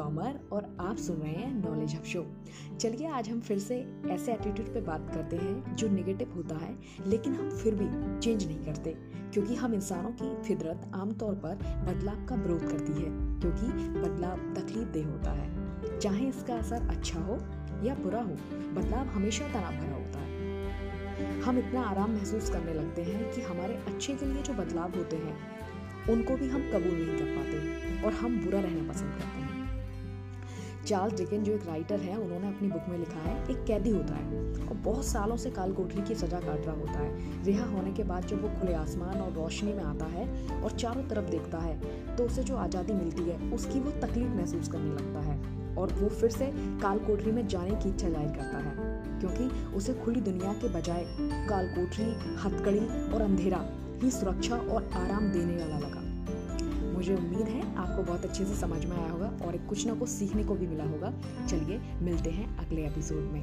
आप सुन रहे हैं नॉलेज हब शो। चलिए आज हम फिर से ऐसे एटीट्यूड पे बात करते हैं जो नेगेटिव होता है, लेकिन हम फिर भी चेंज नहीं करते, क्योंकि हम इंसानों की फितरत आमतौर पर बदलाव का विरोध करती है, क्योंकि बदलाव तकलीफ़ देह होता है। चाहे इसका असर अच्छा हो या बुरा हो, बदलाव हमेशा तनाव भरा होता है। हम इतना आराम महसूस करने लगते हैं कि हमारे अच्छे के लिए जो बदलाव होते हैं, उनको भी हम कबूल नहीं कर पाते और हम बुरा रहना पसंद करते हैं। चार्ल्स डिकेन, जो एक राइटर है, उन्होंने अपनी बुक में लिखा है, एक कैदी होता है और बहुत सालों से काल कोठरी की सजा काट रहा होता है। रिहा होने के बाद जब वो खुले आसमान और रोशनी में आता है और चारों तरफ़ देखता है तो उसे जो आज़ादी मिलती है, उसकी वो तकलीफ़ महसूस करने लगता है और वो फिर से काल कोठरी में जाने की इच्छा ज़ाहिर करता है, क्योंकि उसे खुली दुनिया के बजाय काल कोठरी हथकड़ी और अंधेरा ही सुरक्षा और आराम देने वाला मुझे उम्मीद है आपको बहुत अच्छे से समझ में आया होगा और कुछ ना कुछ सीखने को भी मिला होगा। चलिए, मिलते हैं अगले एपिसोड में।